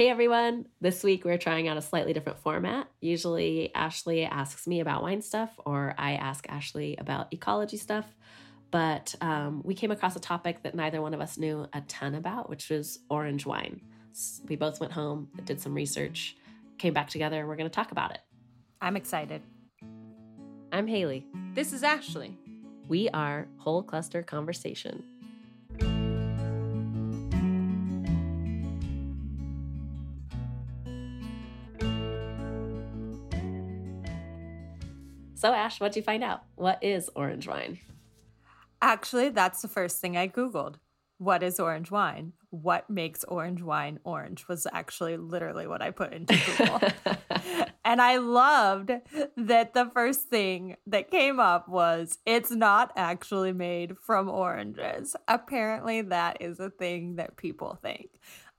Hey everyone! This week we're trying out a slightly different format. Usually, Ashley asks me about wine stuff, or I ask Ashley about ecology stuff. But um, we came across a topic that neither one of us knew a ton about, which was orange wine. We both went home, did some research, came back together, and we're going to talk about it. I'm excited. I'm Haley. This is Ashley. We are Whole Cluster Conversation. So, Ash, what'd you find out? What is orange wine? Actually, that's the first thing I Googled. What is orange wine? What makes orange wine orange was actually literally what I put into Google. and I loved that the first thing that came up was it's not actually made from oranges. Apparently, that is a thing that people think.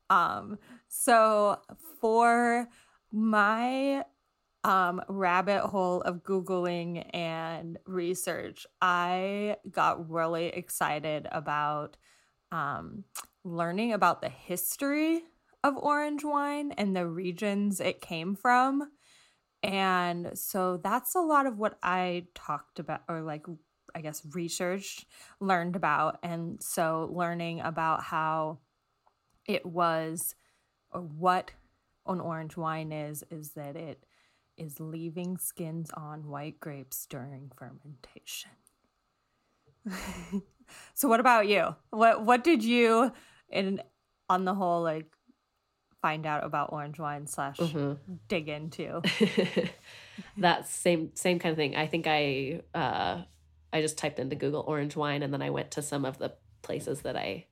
Um, so for my um, rabbit hole of Googling and research, I got really excited about um, learning about the history of orange wine and the regions it came from. And so that's a lot of what I talked about, or like, I guess, researched, learned about. And so learning about how it was, or what an orange wine is, is that it is leaving skins on white grapes during fermentation. so what about you? What what did you in on the whole like find out about orange wine slash mm-hmm. dig into? that same same kind of thing. I think I uh I just typed into Google orange wine and then I went to some of the places that I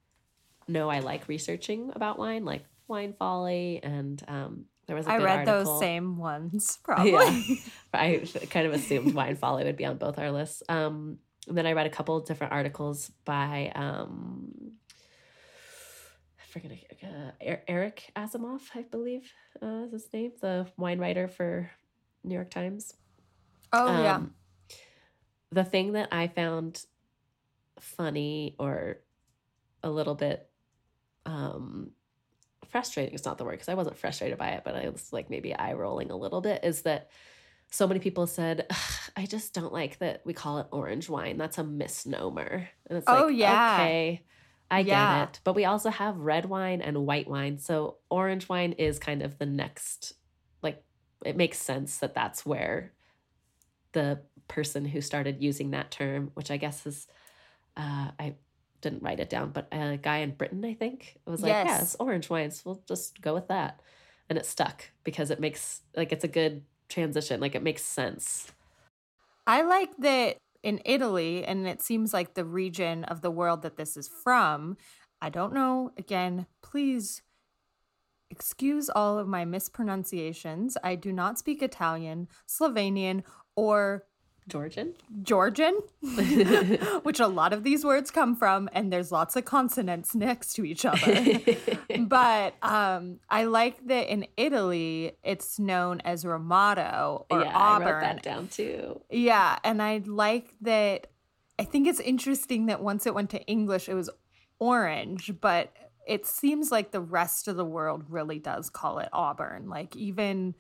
know I like researching about wine, like Wine Folly and um, there was I read article. those same ones probably. Yeah. I kind of assumed Wine Folly would be on both our lists. Um, and then I read a couple different articles by um, I forget uh, Eric Asimov, I believe uh, is his name, the wine writer for New York Times. Oh um, yeah. The thing that I found funny or a little bit um frustrating is not the word because I wasn't frustrated by it, but I was like maybe eye rolling a little bit is that so many people said, I just don't like that we call it orange wine. That's a misnomer. And it's oh, like, yeah. okay, I yeah. get it. But we also have red wine and white wine. So orange wine is kind of the next, like, it makes sense that that's where the person who started using that term, which I guess is, uh, I didn't write it down, but a guy in Britain, I think, was like, yes. yeah, it's orange wines. We'll just go with that. And it stuck because it makes, like, it's a good transition. Like, it makes sense. I like that in Italy, and it seems like the region of the world that this is from. I don't know. Again, please excuse all of my mispronunciations. I do not speak Italian, Slovenian, or Georgian? Georgian, which a lot of these words come from, and there's lots of consonants next to each other. but um, I like that in Italy, it's known as Ramato or yeah, Auburn. I wrote that down too. Yeah, and I like that. I think it's interesting that once it went to English, it was orange, but it seems like the rest of the world really does call it Auburn. Like even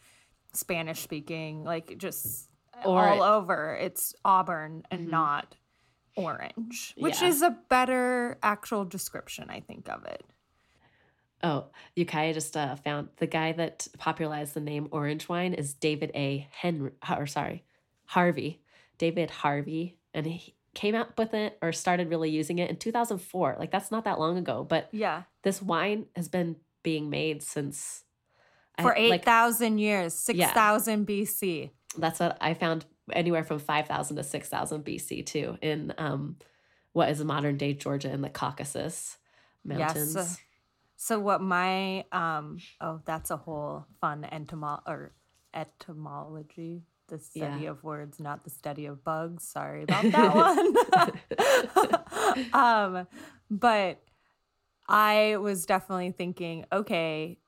Spanish speaking, like just or all over. It's auburn and mm-hmm. not orange, which yeah. is a better actual description, I think, of it. Oh, Ukiah just uh, found the guy that popularized the name orange wine is David A. Henry, or sorry, Harvey. David Harvey. And he came up with it or started really using it in 2004. Like, that's not that long ago. But yeah, this wine has been being made since for 8,000 like, years, 6,000 yeah. BC that's what I found anywhere from 5,000 to 6,000 BC too in um, what is modern day Georgia in the Caucasus Mountains. Yes. So what my um oh that's a whole fun entomo or etymology the study yeah. of words not the study of bugs sorry about that one um but I was definitely thinking okay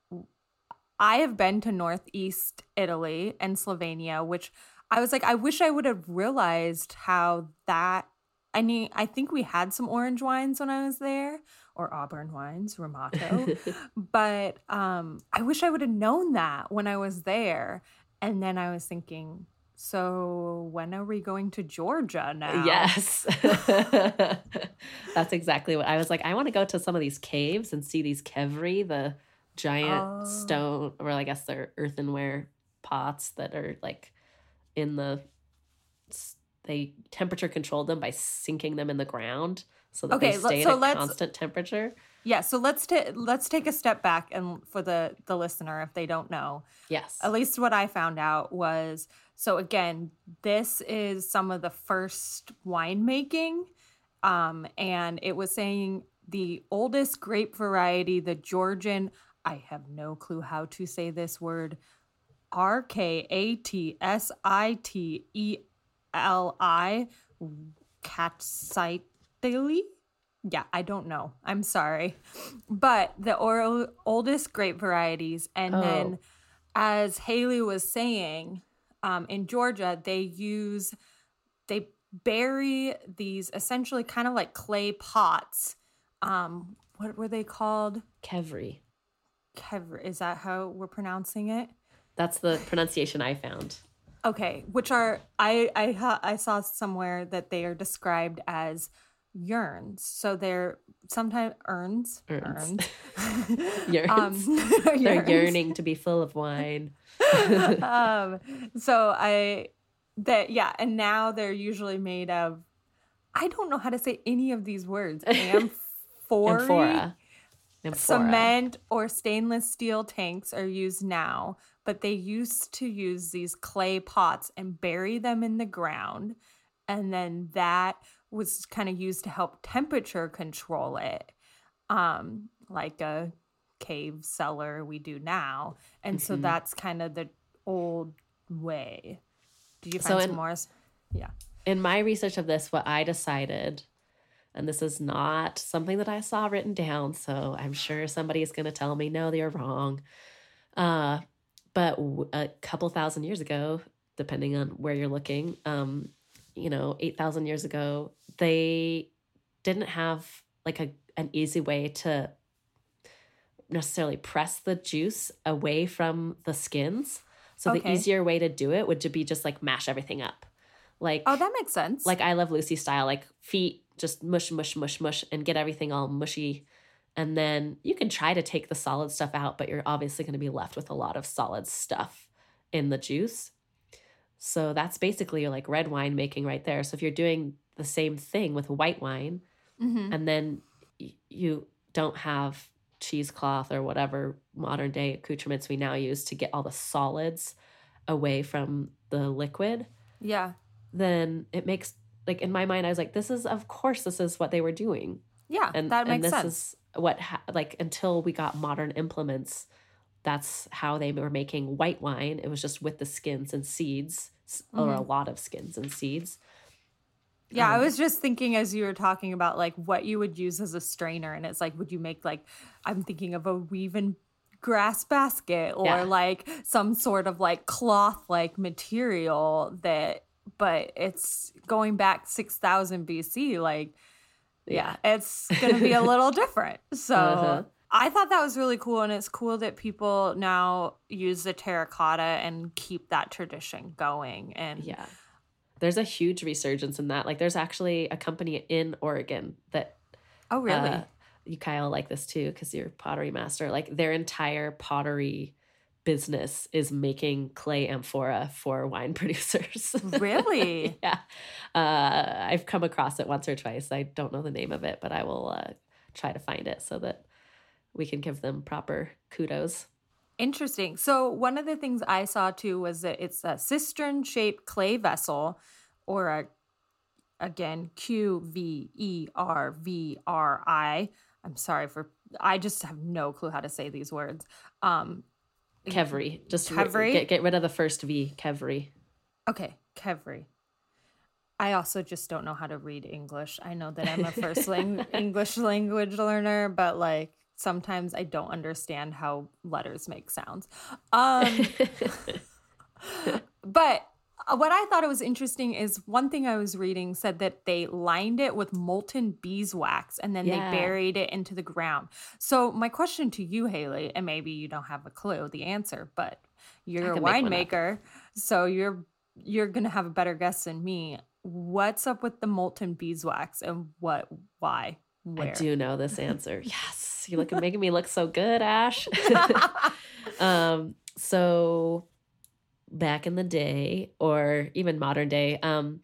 I have been to Northeast Italy and Slovenia, which I was like, I wish I would have realized how that. I mean, I think we had some orange wines when I was there, or Auburn wines, Ramato. but um, I wish I would have known that when I was there. And then I was thinking, so when are we going to Georgia now? Yes. That's exactly what I was like. I want to go to some of these caves and see these kevri, the giant oh. stone, or I guess they're earthenware pots that are like in the they temperature controlled them by sinking them in the ground so that okay, they stay so at a constant temperature. Yeah, so let's ta- let's take a step back and for the the listener if they don't know. Yes. At least what I found out was so again, this is some of the first winemaking um and it was saying the oldest grape variety, the Georgian, I have no clue how to say this word. R K A T S I T E L I Katsiteli. Yeah, I don't know. I'm sorry. But the or- oldest grape varieties. And oh. then, as Haley was saying, um, in Georgia, they use, they bury these essentially kind of like clay pots. Um, what were they called? Kevri. Is that how we're pronouncing it? That's the pronunciation I found. Okay, which are I I I saw somewhere that they are described as yearns. So they're sometimes urns. Urns. urns. Um, they're yearning to be full of wine. um, so I that yeah, and now they're usually made of I don't know how to say any of these words. Amphora. Amphora. Cement or stainless steel tanks are used now but they used to use these clay pots and bury them in the ground. And then that was kind of used to help temperature control it, um, like a cave cellar we do now. And mm-hmm. so that's kind of the old way. Did you find so some in, more? Yeah. In my research of this, what I decided, and this is not something that I saw written down, so I'm sure somebody is going to tell me, no, they're wrong. Uh, but a couple thousand years ago, depending on where you're looking, um, you know, 8,000 years ago, they didn't have like a, an easy way to necessarily press the juice away from the skins. So okay. the easier way to do it would to be just like mash everything up. Like Oh, that makes sense. Like I love Lucy style, like feet just mush, mush, mush, mush, and get everything all mushy and then you can try to take the solid stuff out, but you're obviously going to be left with a lot of solid stuff in the juice. So that's basically like red wine making right there. So if you're doing the same thing with white wine mm-hmm. and then you don't have cheesecloth or whatever modern day accoutrements we now use to get all the solids away from the liquid. Yeah. Then it makes like in my mind I was like this is of course this is what they were doing. Yeah, and that makes and this sense. is what ha- like until we got modern implements that's how they were making white wine it was just with the skins and seeds mm-hmm. or a mm-hmm. lot of skins and seeds yeah um, i was just thinking as you were talking about like what you would use as a strainer and it's like would you make like i'm thinking of a weaving grass basket or yeah. like some sort of like cloth like material that but it's going back 6000 bc like yeah, it's going to be a little different. So uh-huh. I thought that was really cool. And it's cool that people now use the terracotta and keep that tradition going. And yeah, there's a huge resurgence in that. Like, there's actually a company in Oregon that. Oh, really? Uh, you, Kyle, like this too, because you're pottery master. Like, their entire pottery business is making clay amphora for wine producers. Really? yeah. Uh, I've come across it once or twice. I don't know the name of it, but I will uh, try to find it so that we can give them proper kudos. Interesting. So, one of the things I saw too was that it's a cistern shaped clay vessel or a, again, Q V E R V R I. I'm sorry for, I just have no clue how to say these words. Um, Kevri. Just Kevri? get get rid of the first V. Kevri. Okay, Kevri. I also just don't know how to read English. I know that I'm a first lang- English language learner, but like sometimes I don't understand how letters make sounds. Um, but what I thought it was interesting is one thing I was reading said that they lined it with molten beeswax and then Yeah. they buried it into the ground. So my question to you, Haley, and maybe you don't have a clue the answer, but you're a can make one up. winemaker, so you're you're gonna have a better guess than me. What's up with the molten beeswax and what why? Where? I do know this answer. yes. You're looking making me look so good, Ash. um, so back in the day, or even modern day, um,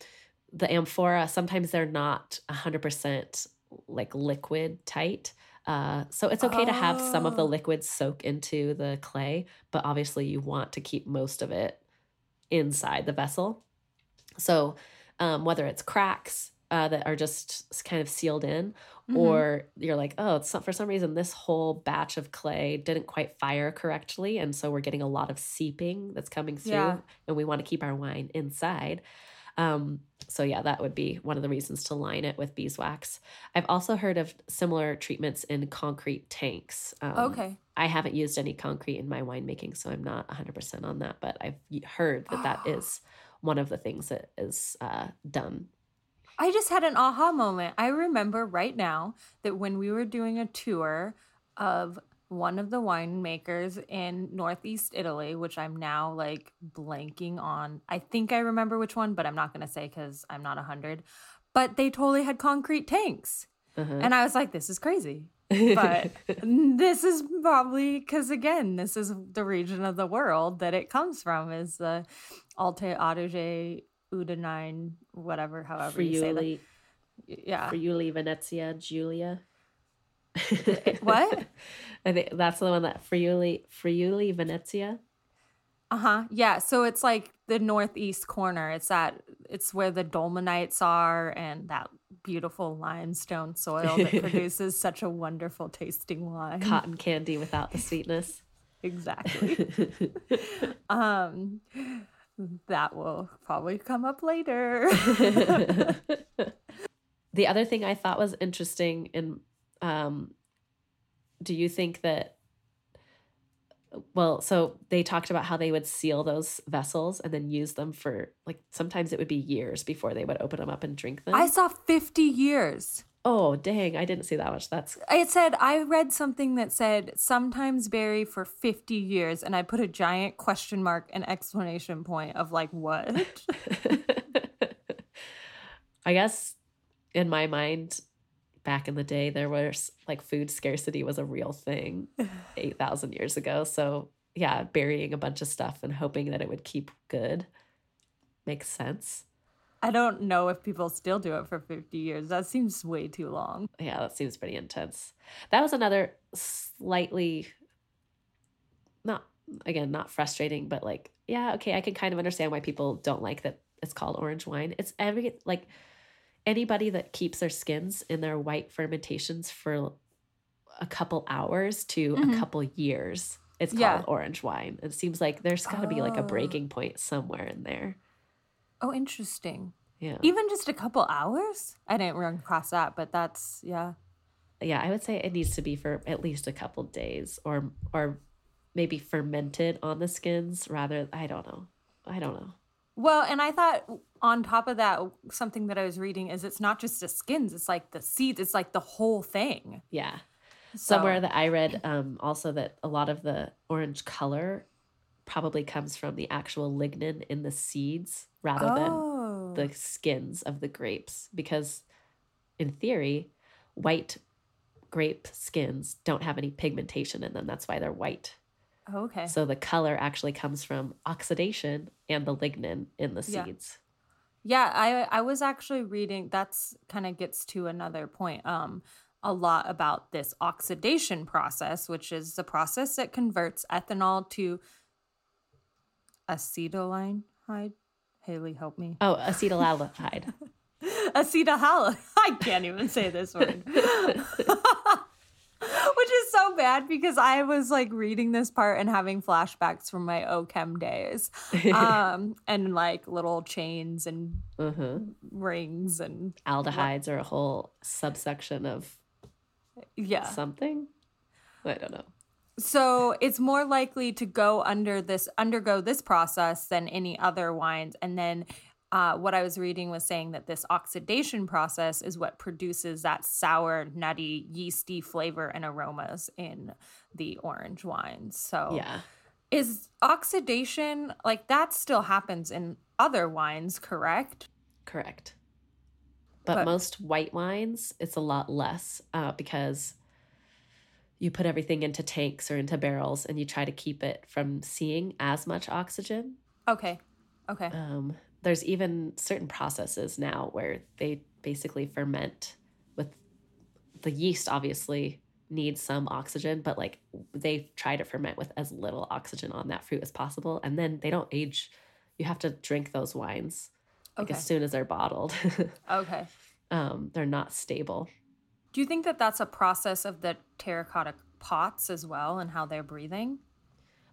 the amphora, sometimes they're not 100% like liquid tight. Uh, so it's okay to have some of the Oh. liquids soak into the clay, but obviously you want to keep most of it inside the vessel. So um, whether it's cracks uh, that are just kind of sealed in, Mhm. or you're like, oh, it's not, for some reason this whole batch of clay didn't quite fire correctly, and so we're getting a lot of seeping that's coming through, Yeah. and we want to keep our wine inside. Um, so yeah, that would be one of the reasons to line it with beeswax. I've also heard of similar treatments in concrete tanks. Um, okay. I haven't used any concrete in my winemaking, so I'm not 100% on that, but I've heard that that is one of the things that is uh, done. I just had an aha moment. I remember right now that when we were doing a tour of one of the winemakers in Northeast Italy, which I'm now like blanking on. I think I remember which one, but I'm not going to say because I'm not 100. But they totally had concrete tanks. Uh-huh. And I was like, this is crazy. But this is probably because, again, this is the region of the world that it comes from is the Alto Adige Udinine, whatever, however you say that. Friuli, Yeah. Friuli, Venezia, Giulia. What? I think that's the one that Friuli, Friuli, Venezia. Uh huh. Yeah. So it's like the northeast corner. It's that. It's where the dolomonites are, and that beautiful limestone soil that produces such a wonderful tasting wine. Cotton candy without the sweetness. Exactly. um, that will probably come up later. the other thing I thought was interesting in um do you think that well, so they talked about how they would seal those vessels and then use them for like sometimes it would be years before they would open them up and drink them. I saw 50 years. Oh, dang, I didn't see that much. That's It said, I read something that said sometimes bury for 50 years, and I put a giant question mark and explanation point of like, what? I guess in my mind, back in the day, there was like food scarcity was a real thing 8,000 years ago. So, yeah, burying a bunch of stuff and hoping that it would keep good makes sense. I don't know if people still do it for 50 years. That seems way too long. Yeah, that seems pretty intense. That was another slightly, not, again, not frustrating, but like, yeah, okay, I can kind of understand why people don't like that it's called orange wine. It's every, like, anybody that keeps their skins in their white fermentations for a couple hours to Mhm. a couple years, it's called Yeah. orange wine. It seems like there's got to be like a Oh. breaking point somewhere in there. Oh, interesting. Yeah. Even just a couple hours? I didn't run across that, but that's, yeah. yeah i would say it needs to be for at least a couple days or or maybe fermented on the skins rather i don't know i don't know Well, and I thought on top of that, something that I was reading is it's not just the skins, it's like the seeds, it's like the whole thing. yeah So- somewhere that i read um also that a lot of the orange color probably comes from the actual lignin in the seeds rather than oh. the skins of the grapes because in theory white grape skins don't have any pigmentation in them that's why they're white Oh, okay. so the color actually comes from oxidation and the lignin in the Yeah. seeds Yeah, I I was actually reading that's kind of gets to another point um a lot about this oxidation process, which is the process that converts ethanol to acetylene. Hi, Haley, help me. Oh, acetaldehyde. Acetaldehyde. I can't even say this word. Which is so bad because I was like reading this part and having flashbacks from my OChem days. Um, and like little chains and uh-huh. rings and Aldehydes are a whole subsection of yeah. something. I don't know. So it's more likely to go under this undergo this process than any other wines. And then uh, what I was reading was saying that this oxidation process is what produces that sour, nutty, yeasty flavor and aromas in the orange wines. So yeah. Is oxidation like that still happens in other wines, correct? Correct. But, but most white wines, it's a lot less uh, because you put everything into tanks or into barrels and you try to keep it from seeing as much oxygen. Okay. Okay. Um, there's even certain processes now where they basically ferment with the yeast, obviously needs some oxygen, but like they try to ferment with as little oxygen on that fruit as possible. And then they don't age. You have to drink those wines like okay. as soon as they're bottled. okay. Um, they're not stable. Do you think that that's a process of the terracotta pots as well and how they're breathing?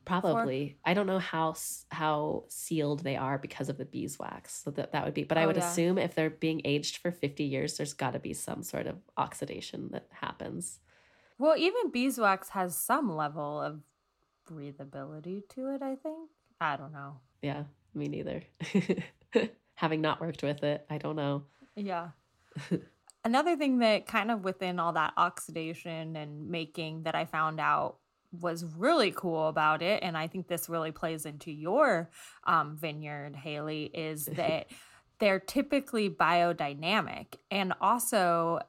Probably. For? I don't know how how sealed they are because of the beeswax. So that that would be. But I oh, would yeah. assume if they're being aged for 50 years, there's got to be some sort of oxidation that happens. Well, even beeswax has some level of breathability to it, I think. I don't know. Yeah, me neither. Having not worked with it, I don't know. Yeah. Another thing that kind of within all that oxidation and making that I found out was really cool about it, and I think this really plays into your um, vineyard, Haley, is that they're typically biodynamic. And also,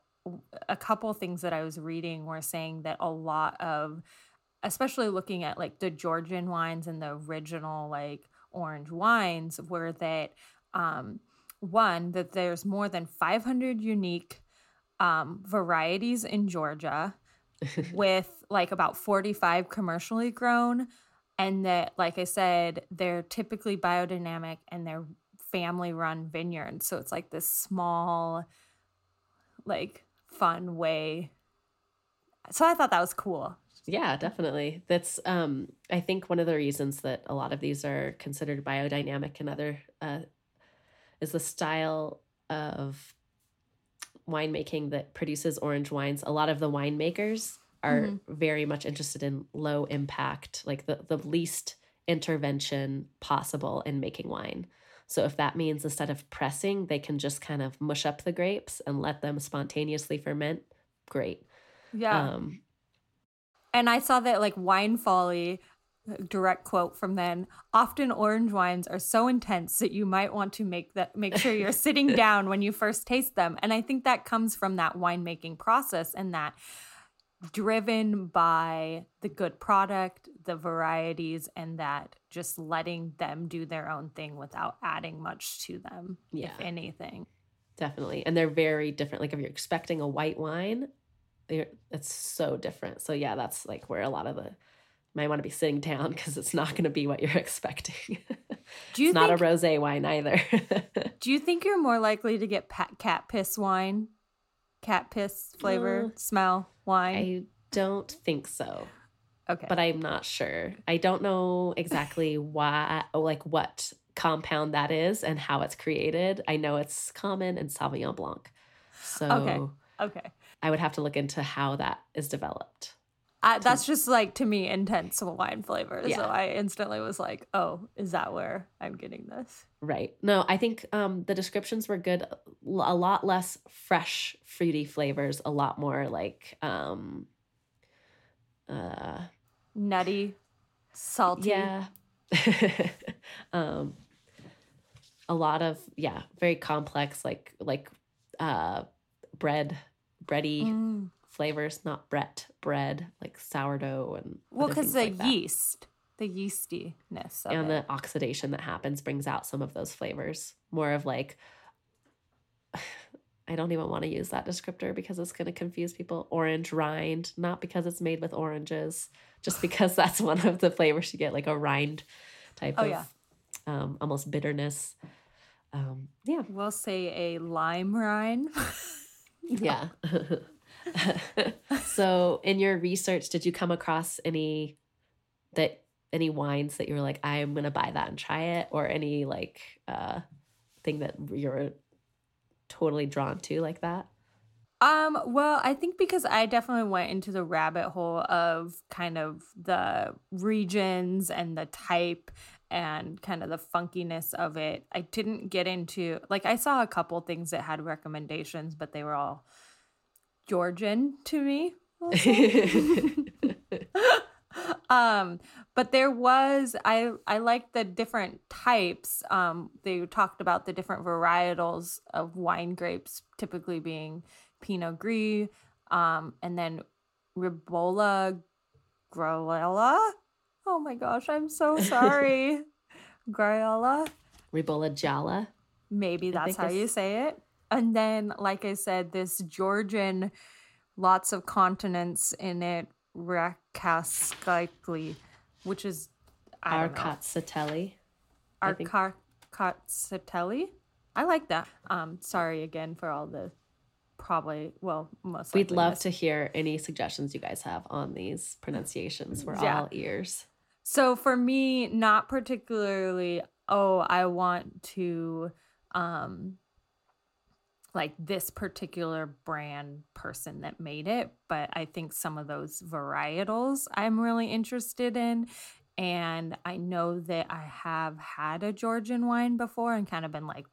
a couple things that I was reading were saying that a lot of, especially looking at like the Georgian wines and the original like orange wines, were that um, one, that there's more than 500 unique um, varieties in Georgia with like about 45 commercially grown. And that, like I said, they're typically biodynamic and they're family run vineyards. So it's like this small, like fun way. So I thought that was cool. Yeah, definitely. That's um I think one of the reasons that a lot of these are considered biodynamic and other uh is the style of winemaking that produces orange wines. A lot of the winemakers are mm-hmm. very much interested in low impact, like the, the least intervention possible in making wine. So if that means instead of pressing, they can just kind of mush up the grapes and let them spontaneously ferment, great. Yeah. Um, and I saw that like wine folly direct quote from then often orange wines are so intense that you might want to make that make sure you're sitting down when you first taste them and i think that comes from that winemaking process and that driven by the good product, the varieties, and that just letting them do their own thing without adding much to them, yeah. if anything. Definitely. And they're very different. Like if you're expecting a white wine, it's so different. So yeah, that's like where a lot of the might want to be sitting down because it's not going to be what you're expecting. Do you it's think, not a rosé wine either. do you think you're more likely to get cat piss wine cat piss flavor, uh, smell, wine? I don't think so. Okay. But I'm not sure. I don't know exactly why, like what compound that is and how it's created. I know it's common in Sauvignon Blanc. So okay. Okay. I would have to look into how that is developed. I, that's just like to me intense wine flavor. Yeah. So I instantly was like, "Oh, is that where I'm getting this?" Right. No, I think um, the descriptions were good. A lot less fresh, fruity flavors. A lot more like um, uh, nutty, salty. Yeah. um, a lot of yeah, very complex, like like uh, bread, bready. Mm flavors, not Brett bread, like sourdough and well, because the like yeast, the yeastiness and it. the oxidation that happens brings out some of those flavors. More of like, I don't even want to use that descriptor because it's going to confuse people. Orange rind, not because it's made with oranges, just because that's one of the flavors you get, like a rind type oh, of yeah. um, almost bitterness. Um, yeah, we'll say a lime rind. yeah. so in your research did you come across any that any wines that you were like i'm gonna buy that and try it or any like uh thing that you're totally drawn to like that Um, well, I think because I definitely went into the rabbit hole of kind of the regions and the type and kind of the funkiness of it. I didn't get into like I saw a couple things that had recommendations, but they were all Georgian to me. um but there was i i like the different types um they talked about the different varietals of wine grapes typically being pinot gris um and then ribolla Grauella. oh my gosh i'm so sorry Grauella. ribolla gialla maybe that's how you say it and then like i said this georgian lots of consonants in it Rakaskikely, which is Arkatsatelli. Arkatsatelli. I like that. Um, sorry again for all the probably well most. We'd love missed. to hear any suggestions you guys have on these pronunciations. We're yeah. all ears. So for me, not particularly. Oh, I want to um like this particular brand person that made it, but I think some of those varietals I'm really interested in. And I know that I have had a Georgian wine before and kind of been like,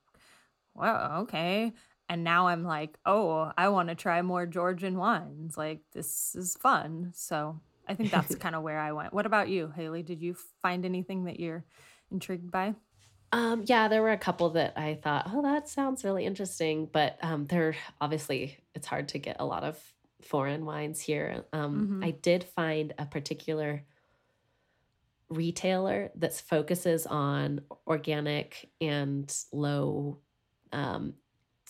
well, okay. And now I'm like, oh, I want to try more Georgian wines. Like, this is fun. So I think that's kind of where I went. What about you, Haley? Did you find anything that you're intrigued by? Um, yeah, there were a couple that I thought, oh, that sounds really interesting, but um, they're obviously it's hard to get a lot of foreign wines here. Um, mm-hmm. I did find a particular retailer that focuses on organic and low um,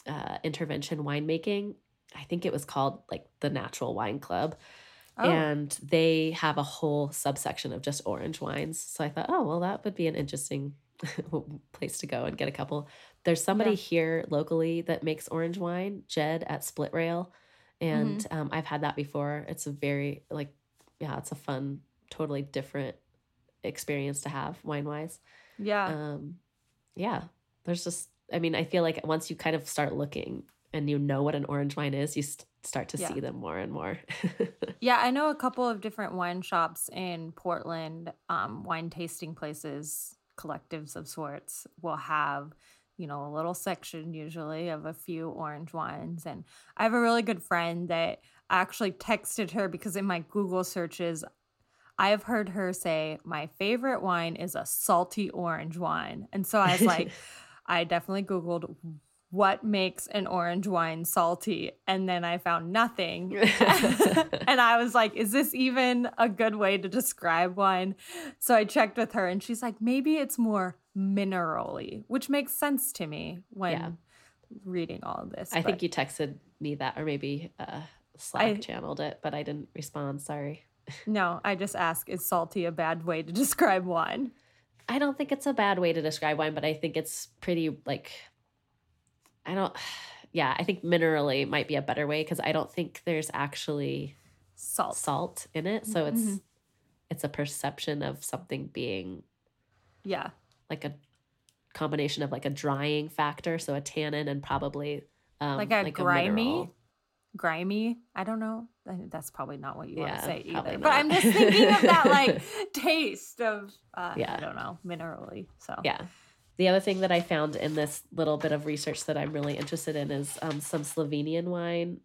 uh, intervention winemaking. I think it was called like the Natural Wine Club. Oh. And they have a whole subsection of just orange wines. So I thought, oh, well, that would be an interesting place to go and get a couple. There's somebody yeah. here locally that makes orange wine, Jed at Split Rail, and mm-hmm. um, I've had that before. It's a very like, yeah, it's a fun, totally different experience to have wine wise. Yeah. Um, yeah. There's just, I mean, I feel like once you kind of start looking and you know what an orange wine is, you st- start to yeah. see them more and more. yeah, I know a couple of different wine shops in Portland, um, wine tasting places collectives of sorts will have you know a little section usually of a few orange wines. And i have a really good friend that I actually texted her because in my google searches i have heard her say my favorite wine is a salty orange wine. And so i was like i definitely googled what makes an orange wine salty? And then i found nothing. And i was like is this even a good way to describe wine? So i checked with her and she's like maybe it's more minerally which makes sense to me when yeah. reading all of this i but think you texted me that or maybe uh slack I, channeled it but i didn't respond sorry. No i just ask is salty a bad way to describe wine? I don't think it's a bad way to describe wine but i think it's pretty like I don't, yeah, I think minerally might be a better way because I don't think there's actually salt salt in it. So it's mm-hmm. it's a perception of something being yeah like a combination of like a drying factor, so a tannin and probably um, like a like grimy. A grimy. I don't know. That's probably not what you yeah, want to say either. But I'm just thinking of that like taste of uh, yeah. I don't know, minerally. So yeah. The other thing that I found in this little bit of research that I'm really interested in is um, some Slovenian wine.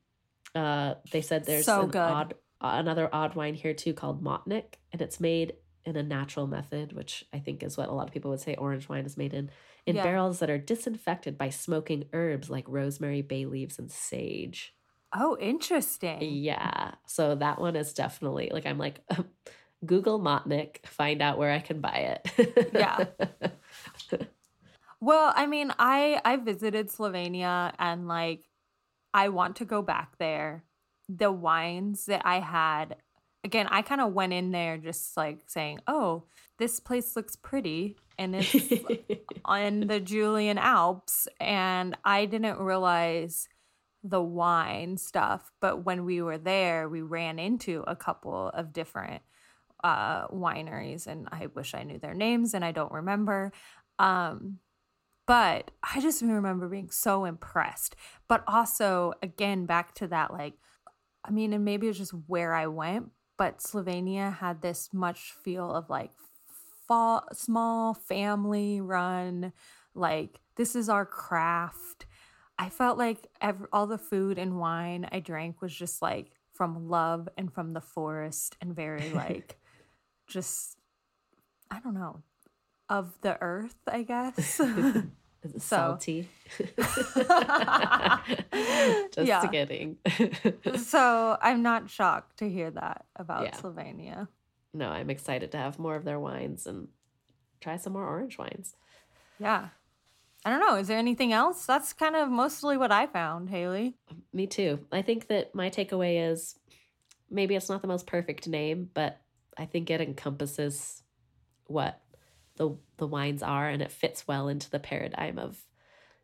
Uh, they said there's so an odd, another odd wine here too called Motnik, and it's made in a natural method, which I think is what a lot of people would say orange wine is made in, in yeah. barrels that are disinfected by smoking herbs like rosemary, bay leaves, and sage. Oh, interesting. Yeah. So that one is definitely like I'm like Google Motnik, find out where I can buy it. yeah. Well, I mean, I I visited Slovenia and like I want to go back there. The wines that I had again, I kind of went in there just like saying, "Oh, this place looks pretty." And it's on the Julian Alps and I didn't realize the wine stuff, but when we were there, we ran into a couple of different uh wineries and I wish I knew their names and I don't remember. Um But I just remember being so impressed. But also, again, back to that, like, I mean, and maybe it's just where I went, but Slovenia had this much feel of like fa- small family run, like, this is our craft. I felt like every, all the food and wine I drank was just like from love and from the forest and very like just I don't know of the earth, I guess. salty? Just Yeah. kidding. so I'm not shocked to hear that about Yeah. Slovenia. no, I'm excited to have more of their wines and try some more orange wines. Yeah. I don't know. Is there anything else? That's kind of mostly what I found, Haley. Um, me too. I think that my takeaway is maybe it's not the most perfect name, but I think it encompasses what the the wines are and it fits well into the paradigm of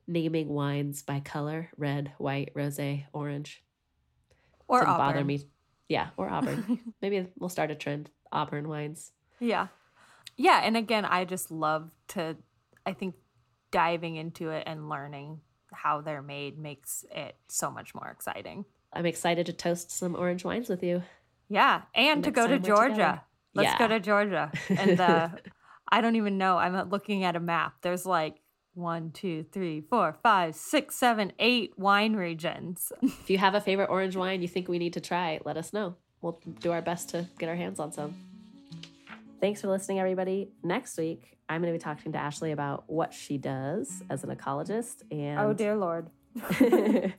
naming wines by color, red, white, rosé, orange. Or Didn't Auburn. bother me. Yeah, or Auburn. maybe we'll start a trend. Auburn wines. Yeah. Yeah. And again, I just love to, I think diving into it and learning how they're made makes it so much more exciting. I'm excited to toast some orange wines with you. Yeah. And to go to Georgia. Let's go to Georgia. And uh, I don't even know. I'm looking at a map. There's like one, two, three, four, five, six, seven, eight wine regions. If you have a favorite orange wine you think we need to try, let us know. We'll do our best to get our hands on some. Thanks for listening, everybody. Next week, I'm going to be talking to Ashley about what she does as an ecologist and Oh, dear Lord.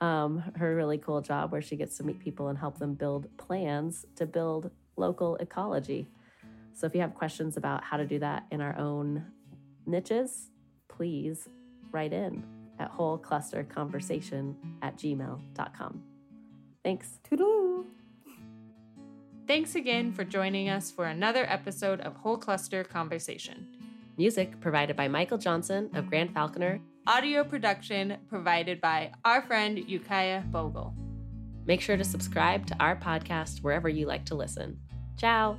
um, her really cool job where she gets to meet people and help them build plans to build local ecology. So if you have questions about how to do that in our own niches, please write in at wholeclusterconversation at gmail.com. Thanks. Toodaloo. Thanks again for joining us for another episode of Whole Cluster Conversation. Music provided by Michael Johnson of Grand Falconer. Audio production provided by our friend Yukaya Bogle. Make sure to subscribe to our podcast wherever you like to listen. Ciao.